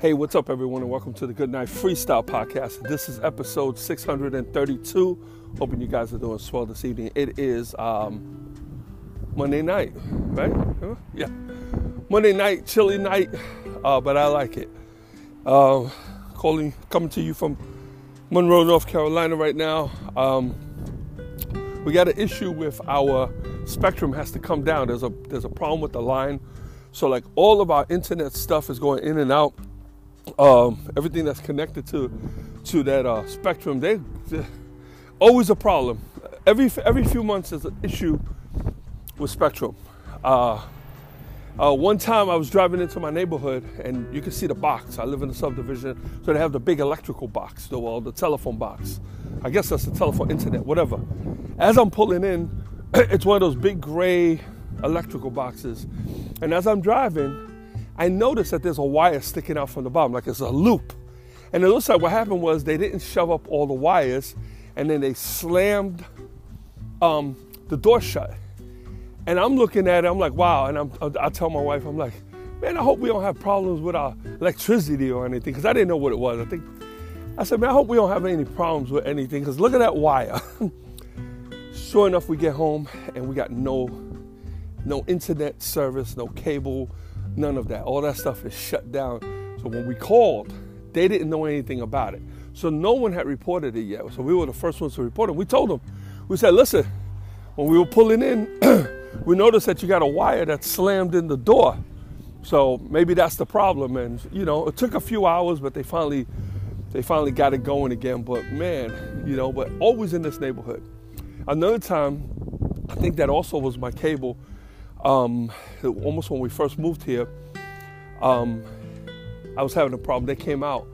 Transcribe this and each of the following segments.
Hey, what's up, everyone, and welcome to the Good Night Freestyle Podcast. This is episode 632. Hoping you guys are doing swell this evening. It is um, Monday night, right? Yeah. Monday night, chilly night, uh, but I like it. Uh, calling, coming to you from Monroe, North Carolina right now. Um, we got an issue with our spectrum has to come down. There's a there's a problem with the line. So like all of our internet stuff is going in and out um, everything that's connected to to that uh, spectrum, they always a problem. Every every few months there's an issue with spectrum. Uh, uh, one time I was driving into my neighborhood and you can see the box. I live in a subdivision, so they have the big electrical box, the well, the telephone box. I guess that's the telephone, internet, whatever. As I'm pulling in, it's one of those big gray electrical boxes, and as I'm driving, I noticed that there's a wire sticking out from the bottom, like it's a loop. And it looks like what happened was they didn't shove up all the wires and then they slammed um, the door shut. And I'm looking at it, I'm like, wow. And I'm, I tell my wife, I'm like, man, I hope we don't have problems with our electricity or anything, because I didn't know what it was. I think, I said, man, I hope we don't have any problems with anything, because look at that wire. sure enough, we get home and we got no, no internet service, no cable, None of that. All that stuff is shut down. So when we called, they didn't know anything about it. So no one had reported it yet. So we were the first ones to report it. We told them, we said, listen, when we were pulling in, we noticed that you got a wire that slammed in the door. So maybe that's the problem. And you know, it took a few hours, but they finally they finally got it going again. But man, you know, but always in this neighborhood. Another time, I think that also was my cable um, almost when we first moved here, um, I was having a problem. They came out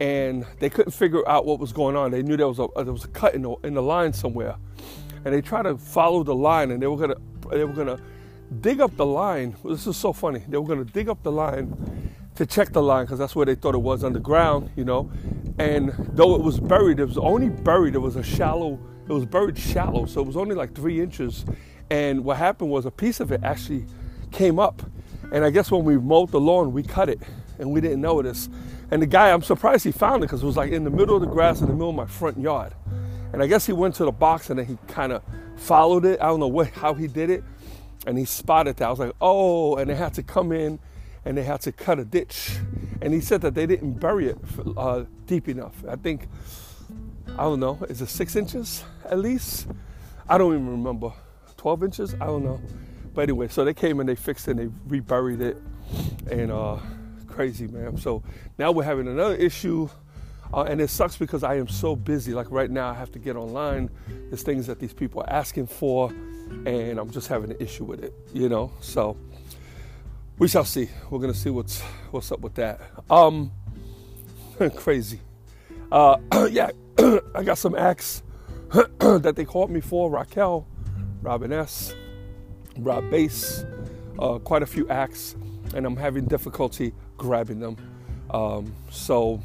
and they couldn't figure out what was going on. They knew there was a there was a cut in the, in the line somewhere, and they tried to follow the line, and they were gonna they were gonna dig up the line. This is so funny. They were gonna dig up the line to check the line because that's where they thought it was underground, you know. And though it was buried, it was only buried. It was a shallow. It was buried shallow, so it was only like three inches and what happened was a piece of it actually came up. And I guess when we mowed the lawn, we cut it and we didn't notice. And the guy, I'm surprised he found it because it was like in the middle of the grass in the middle of my front yard. And I guess he went to the box and then he kind of followed it. I don't know what, how he did it. And he spotted that. I was like, oh, and they had to come in and they had to cut a ditch. And he said that they didn't bury it uh, deep enough. I think, I don't know, is it six inches at least? I don't even remember. 12 inches. I don't know. But anyway, so they came and they fixed it and they reburied it. And uh, crazy, man. So now we're having another issue. Uh, and it sucks because I am so busy. Like right now, I have to get online. There's things that these people are asking for, and I'm just having an issue with it, you know? So we shall see. We're gonna see what's what's up with that. Um, crazy. Uh, yeah, I got some acts that they called me for. Raquel Robin S., Rob Base, uh, quite a few acts, and I'm having difficulty grabbing them. Um, so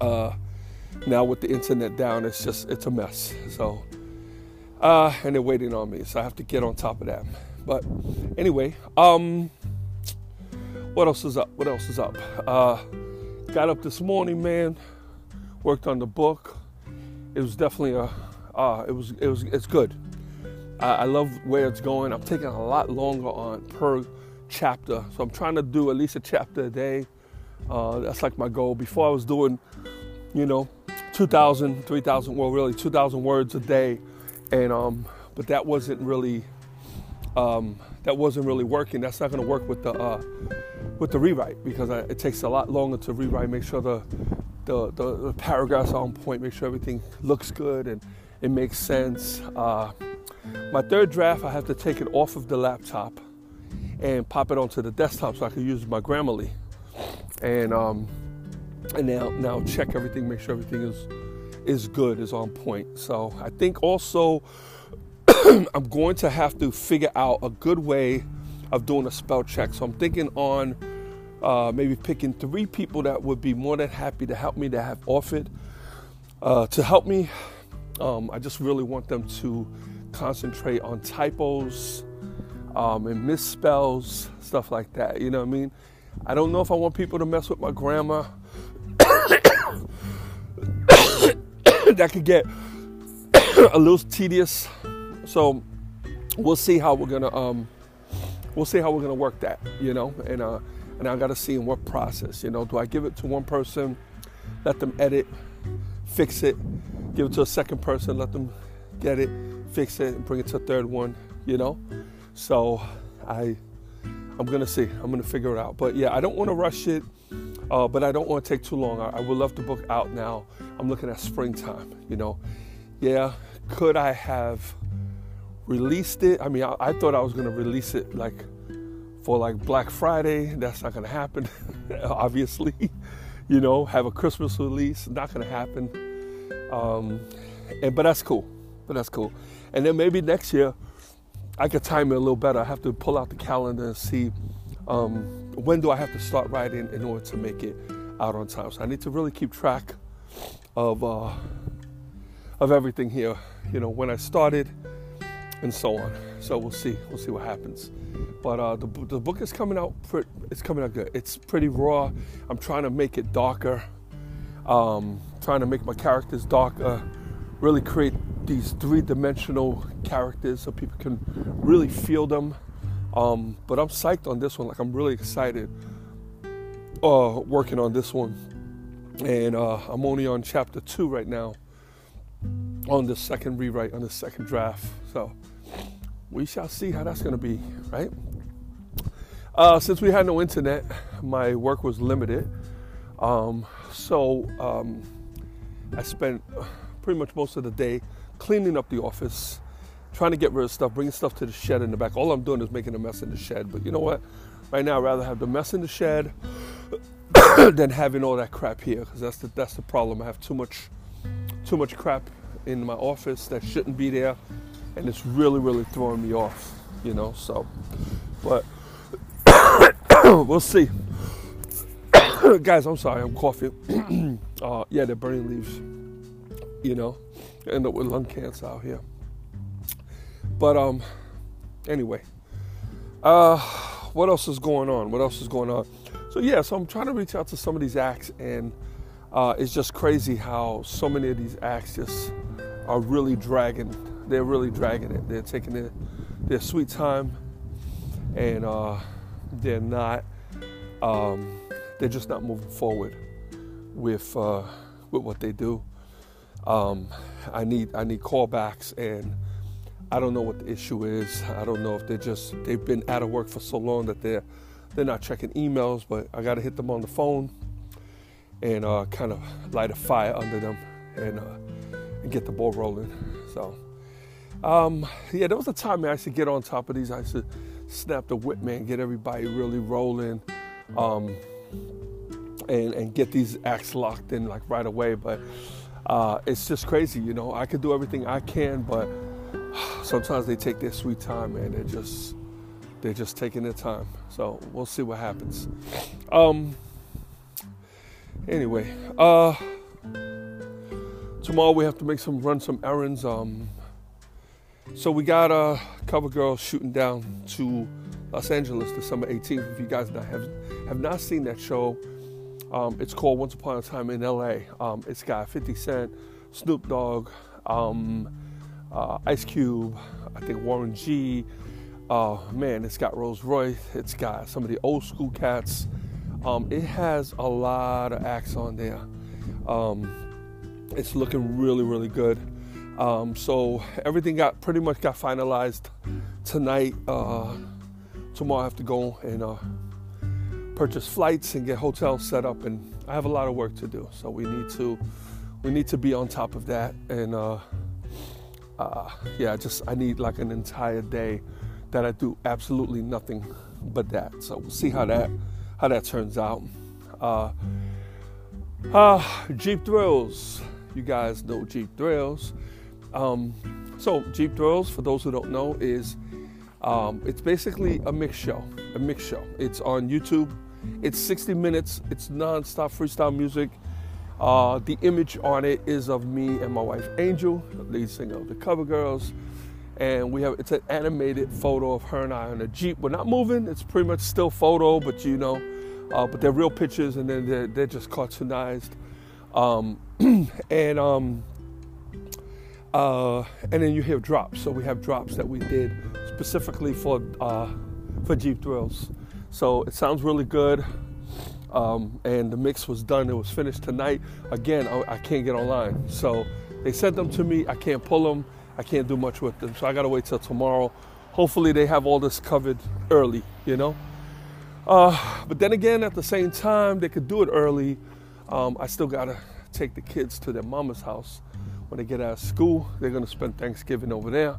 uh, now with the internet down, it's just it's a mess. So uh, and they're waiting on me, so I have to get on top of that. But anyway, um, what else is up? What else is up? Uh, got up this morning, man. Worked on the book. It was definitely a. Uh, it was it was it's good. I, love where it's going. I'm taking a lot longer on per chapter, so I'm trying to do at least a chapter a day. Uh, that's like my goal. Before I was doing, you know, 2,000, 3,000, well, really 2,000 words a day, and um, but that wasn't really um, that wasn't really working. That's not going to work with the uh, with the rewrite because I, it takes a lot longer to rewrite. Make sure the, the the, the paragraphs are on point. Make sure everything looks good and it makes sense. Uh, My third draft, I have to take it off of the laptop and pop it onto the desktop so I can use my Grammarly. And um, and now now check everything, make sure everything is is good, is on point. So I think also I'm going to have to figure out a good way of doing a spell check. So I'm thinking on uh, maybe picking three people that would be more than happy to help me, that have offered uh, to help me. Um, I just really want them to concentrate on typos um, and misspells, stuff like that. You know what I mean? I don't know if I want people to mess with my grammar. that could get a little tedious. So we'll see how we're gonna um, we'll see how we're gonna work that, you know. And uh, and I gotta see in what process, you know. Do I give it to one person, let them edit, fix it, give it to a second person, let them get it, fix it, and bring it to a third one, you know? So I I'm gonna see. I'm gonna figure it out. But yeah, I don't want to rush it, uh, but I don't want to take too long. I, I, would love the book out now. I'm looking at springtime. You know, yeah. Could I have released it? I mean, I, I thought I was gonna release it like for like Black Friday. That's not gonna happen, obviously. you know, have a Christmas release. Not gonna happen. Um, and but that's cool. But that's cool. And then maybe next year I could time it a little better. I have to pull out the calendar and see um, when do I have to start writing in order to make it out on time. So I need to really keep track of uh, of everything here. You know, when I started and so on. So we'll see. We'll see what happens. But uh, the, the book is coming out. It's coming out good. It's pretty raw. I'm trying to make it darker. Um, trying to make my characters darker. Really create these three-dimensional characters so people can really feel them. Um, but I'm psyched on this one. Like I'm really excited uh, working on this one, and uh, I'm only on chapter two right now. On the second rewrite, on the second draft. So we shall see how that's going to be, right? Uh, since we had no internet, my work was limited. Um, so um, I spent pretty much most of the day cleaning up the office, trying to get rid of stuff, bringing stuff to the shed in the back. All I'm doing is making a mess in the shed. But you know what? Right now, I'd rather have the mess in the shed than having all that crap here, because that's the that's the problem. I have too much too much crap in my office that shouldn't be there, and it's really really throwing me off. You know, so but we'll see. Guys, I'm sorry, I'm coughing. uh, yeah, they're burning leaves. You know, end up with lung cancer out here. But um, anyway, uh, what else is going on? What else is going on? So yeah, so I'm trying to reach out to some of these acts, and uh, it's just crazy how so many of these acts just are really dragging. They're really dragging it. They're taking their their sweet time, and uh, they're not. Um, they're just not moving forward with uh, with what they do. Um, I need I need callbacks, and I don't know what the issue is. I don't know if they're just they've been out of work for so long that they're they're not checking emails. But I got to hit them on the phone and uh, kind of light a fire under them and uh, and get the ball rolling. So um, yeah, there was a time I used to get on top of these. I used to snap the whip, man, get everybody really rolling. Um, and, and get these acts locked in like right away. But uh, it's just crazy, you know. I can do everything I can, but sometimes they take their sweet time, man. They're just they're just taking their time. So we'll see what happens. Um. Anyway, uh, tomorrow we have to make some run some errands. Um. So we got a cover girl shooting down to Los Angeles December 18th. If you guys not have have not seen that show, um, it's called Once Upon a Time in LA. Um, it's got 50 Cent, Snoop Dogg, um, uh, Ice Cube, I think Warren G. Uh, man, it's got Rose Royce. It's got some of the old school cats. Um, it has a lot of acts on there. Um, it's looking really, really good. Um, so everything got pretty much got finalized tonight. Uh, tomorrow I have to go and uh, purchase flights and get hotels set up and I have a lot of work to do so we need to we need to be on top of that and uh, uh, yeah, just I need like an entire day that I do absolutely nothing but that. So we'll see how that how that turns out. Uh, uh, Jeep Thrills, you guys know Jeep Thrills. Um, so Jeep Thrills, for those who don't know, is um, it's basically a mix show. A mix show. It's on YouTube. It's 60 minutes. It's non-stop freestyle music. Uh, the image on it is of me and my wife Angel, the lead singer of the Cover Girls, and we have it's an animated photo of her and I on a Jeep. We're not moving; it's pretty much still photo, but you know, uh, but they're real pictures, and then they're, they're just cartoonized. Um, and um, uh, and then you have drops. So we have drops that we did specifically for uh, for Jeep Thrills. So it sounds really good. Um, and the mix was done. It was finished tonight. Again, I, I, can't get online. So they sent them to me. I can't pull them. I can't do much with them. So I got to wait till tomorrow. Hopefully, they have all this covered early, you know? Uh, but then again, at the same time, they could do it early. Um, I still got to take the kids to their mama's house. When they get out of school, they're going to spend Thanksgiving over there.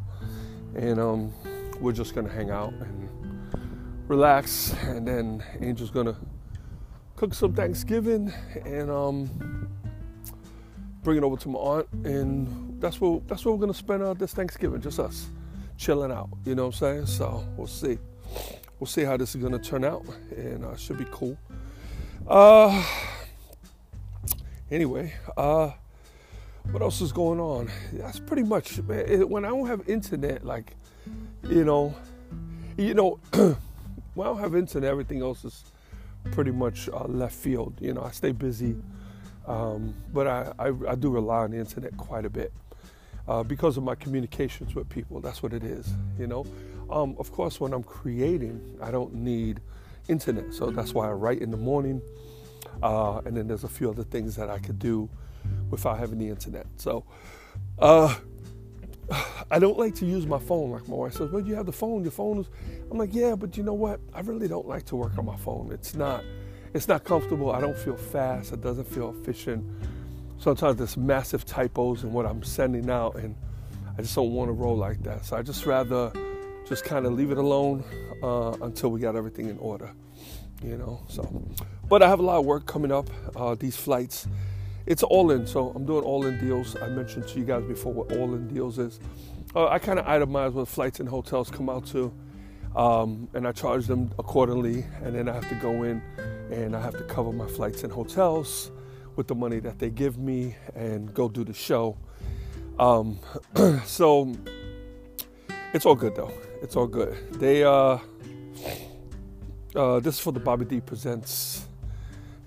And um, we're just going to hang out and relax. And then Angel's to cook some Thanksgiving and um, bring it over to my aunt, and that's what that's what we're gonna spend uh, this Thanksgiving, just us chilling out. You know what I'm saying? So we'll see. We'll see how this is gonna turn out, and uh, should be cool. Uh, anyway, uh, what else is going on? That's pretty much when I don't have internet, like you know, you know, when I don't have internet, everything else is pretty much uh, left field. You know, I stay busy, um, but I, I, I, do rely on the internet quite a bit uh, because of my communications with people. That's what it is. You know, um, of course, when I'm creating, I don't need internet, so that's why I write in the morning, uh, and then there's a few other things that I could do without having the internet. So. I don't like to use my phone like my wife says, well, you have the phone, your phone is I'm like, yeah, but you know what? I really don't like to work on my phone. It's not it's not comfortable. I don't feel fast. It doesn't feel efficient. Sometimes there's massive typos in what I'm sending out and I just don't want to roll like that. So I just rather just kind of leave it alone uh, until we got everything in order. You know, so but I have a lot of work coming up. Uh, these flights it's all in. So I'm doing all in deals. I mentioned to you guys before what all in deals is. Uh, I kind of itemize what flights and hotels come out to, um, and I charge them accordingly. And then I have to go in and I have to cover my flights and hotels with the money that they give me and go do the show. Um, so it's all good though. It's all good. They uh, uh, this is for the Bobby D presents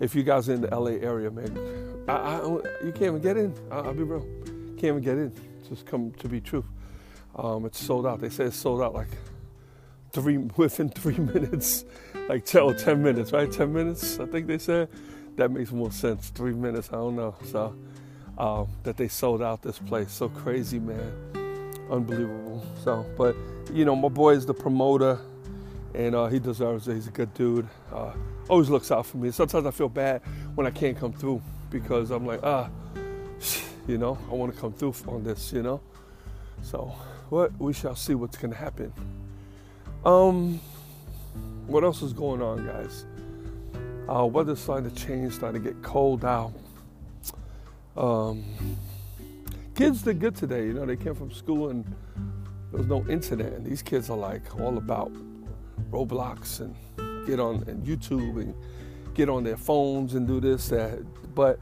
if you guys are in the LA area, man, I, I, you can't even get in. I, will be real, can't even get in. Just come to be true. Um, it's sold out. They say it's sold out like three within three minutes, like 10 or 10 minutes, right? 10 minutes, I think they said. That makes more sense. Three minutes, I don't know. So um, that they sold out this place, so crazy, man, unbelievable. So, but you know, my boy is the promoter, and uh, he deserves it. He's a good dude. Uh, always looks out for me. Sometimes I feel bad when I can't come through because I'm like, ah, you know, I want to come through on this, you know. So, what we shall see what's gonna happen. Um, what else is going on, guys? Uh, weather's starting to change, starting to get cold out. Um, kids did good today. You know, they came from school and there was no internet, and these kids are like all about Roblox and get on and YouTube and get on their phones and do this, that. But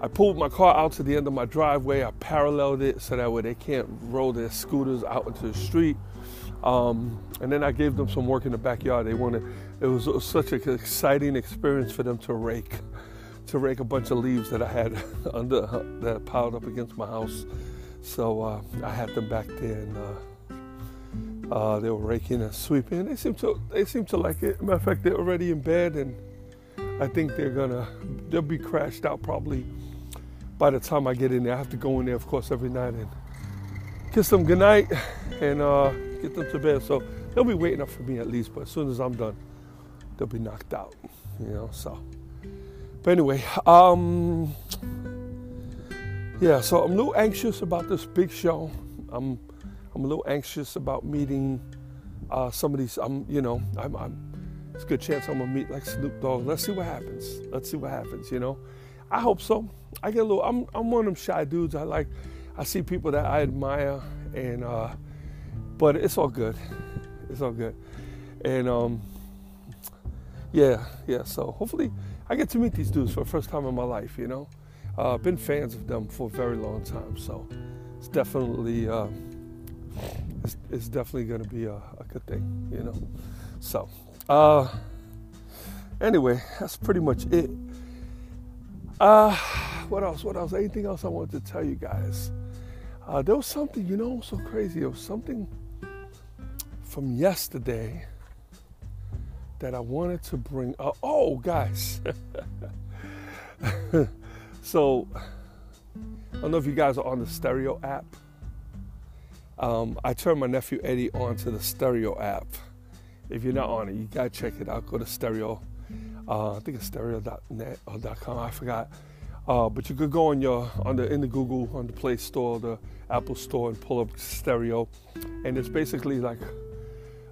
I pulled my car out to the end of my driveway. I paralleled it so that way they can't roll their scooters out into the street. Um, and then I gave them some work in the backyard. They wanted. It was, it was such an exciting experience for them to rake, to rake a bunch of leaves that I had under that piled up against my house. So uh, I had them back there and. Uh, uh, they were raking and sweeping. They seem to they seem to like it. Matter of fact, they're already in bed, and I think they're gonna they'll be crashed out probably by the time I get in there. I have to go in there, of course, every night and kiss them goodnight and uh, get them to bed. So they'll be waiting up for me at least. But as soon as I'm done, they'll be knocked out. You know. So, but anyway, um, yeah. So I'm a little anxious about this big show. I'm I'm a little anxious about meeting uh, some of these. I'm you know I'm, I'm it's a good chance I'm gonna meet like Snoop Dogg. Let's see what happens. Let's see what happens. You know, I hope so. I get a little. I'm I'm one of them shy dudes. I like. I see people that I admire, and uh, but it's all good. It's all good, and um, yeah, yeah. So hopefully, I get to meet these dudes for the first time in my life. You know, I've uh, been fans of them for a very long time. So it's definitely. Uh, it's, it's, definitely going to be a, a good thing, you know. So, uh, anyway, that's pretty much it. Uh, what else? What else? Anything else I wanted to tell you guys? Uh, there was something, you know, so crazy. There was something from yesterday that I wanted to bring up. Oh, guys. so, I don't know if you guys are on the Stereo app. Um, I turned my nephew Eddie onto the Stereo app if you're not on it, you gotta check it out. Go to stereo. Uh, I think it's stereo.net or .com. I forgot. Uh, but you could go on your on the in the Google on the Play Store, the Apple Store, and pull up stereo, and it's basically like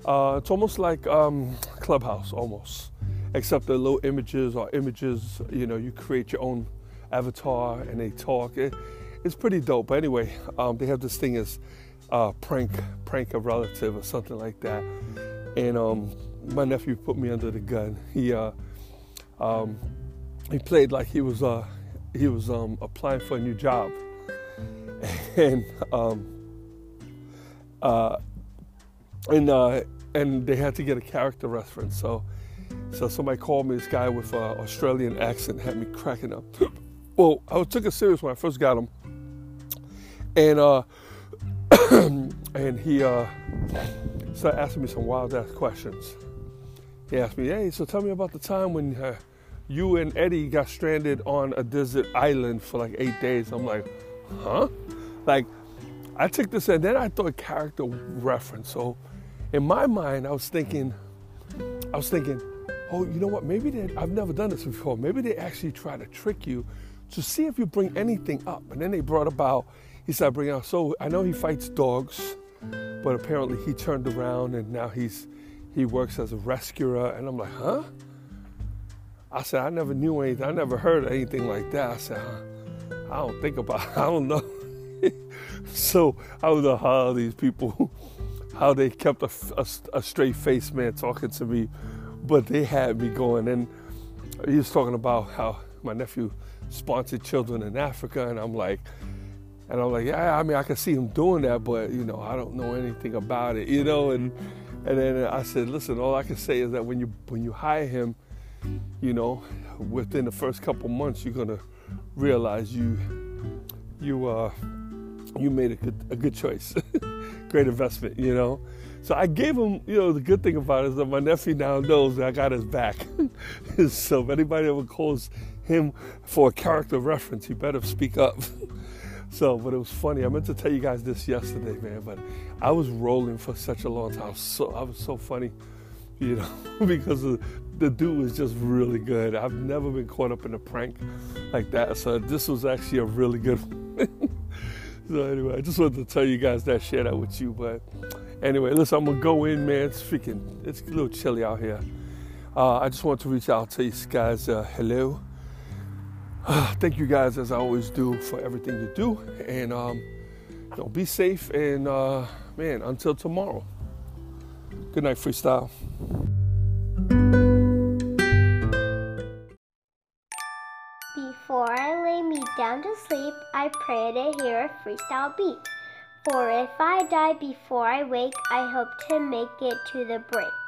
uh, it's almost like um, Clubhouse almost, except the little images or images. You know, you create your own avatar and they talk. It, it's pretty dope. But anyway, um, they have this thing as uh, prank prank a relative or something like that and um, my nephew put me under the gun. He uh, um, he played like he was uh, he was um, applying for a new job, and um, uh, and uh, and they had to get a character reference. So so somebody called me. This guy with an Australian accent had me cracking up. well, I took it serious when I first got him, and uh, and he uh, started asking me some wild ass questions. He asked me, "Hey, so tell me about the time when uh, you and Eddie got stranded on a desert island for like eight days." I'm like, "Huh?" Like, I took this and then I thought character reference. So, in my mind, I was thinking, I was thinking, oh, you know what? Maybe they, I've never done this before. Maybe they actually try to trick you to see if you bring anything up. And then they brought about he started bringing out. So I know he fights dogs, but apparently he turned around and now he's he works as a rescuer. And I'm like, huh? I said, I never knew anything. I never heard anything like that. I said, I don't think about. It. I don't know. so I don't know how these people, how they kept a, a, a straight face man talking to me, but they had me going. And he was talking about how my nephew sponsored children in Africa, and I'm like, and I'm like, yeah, I mean, I can see him doing that, but you know, I don't know anything about it, you know. And and then I said, listen, all I can say is that when you when you hire him, you know, within the first couple months, you're gonna realize you you uh you made a good a good choice, great investment, you know. So I gave him, you know, the good thing about it is that my nephew now knows that I got his back. so if anybody ever calls him for a character reference, he better speak up. So, but it was funny. I meant to tell you guys this yesterday, man, but I was rolling for such a long time. So I was so funny, you know, because the dude was just really good. I've never been caught up in a prank like that. So this was actually a really good one. so anyway, I just wanted to tell you guys that, share that with you. But anyway, listen, I'm gonna go in, man. It's freaking, it's a little chilly out here. Uh, I just want to reach out to you guys. Uh, hello. thank you guys as I always do for everything you do, and um, you know, be safe. And uh, man, until tomorrow. Good night, freestyle. Before I lay me down to sleep, I pray to hear a freestyle beat. For if I die before I wake, I hope to make it to the break.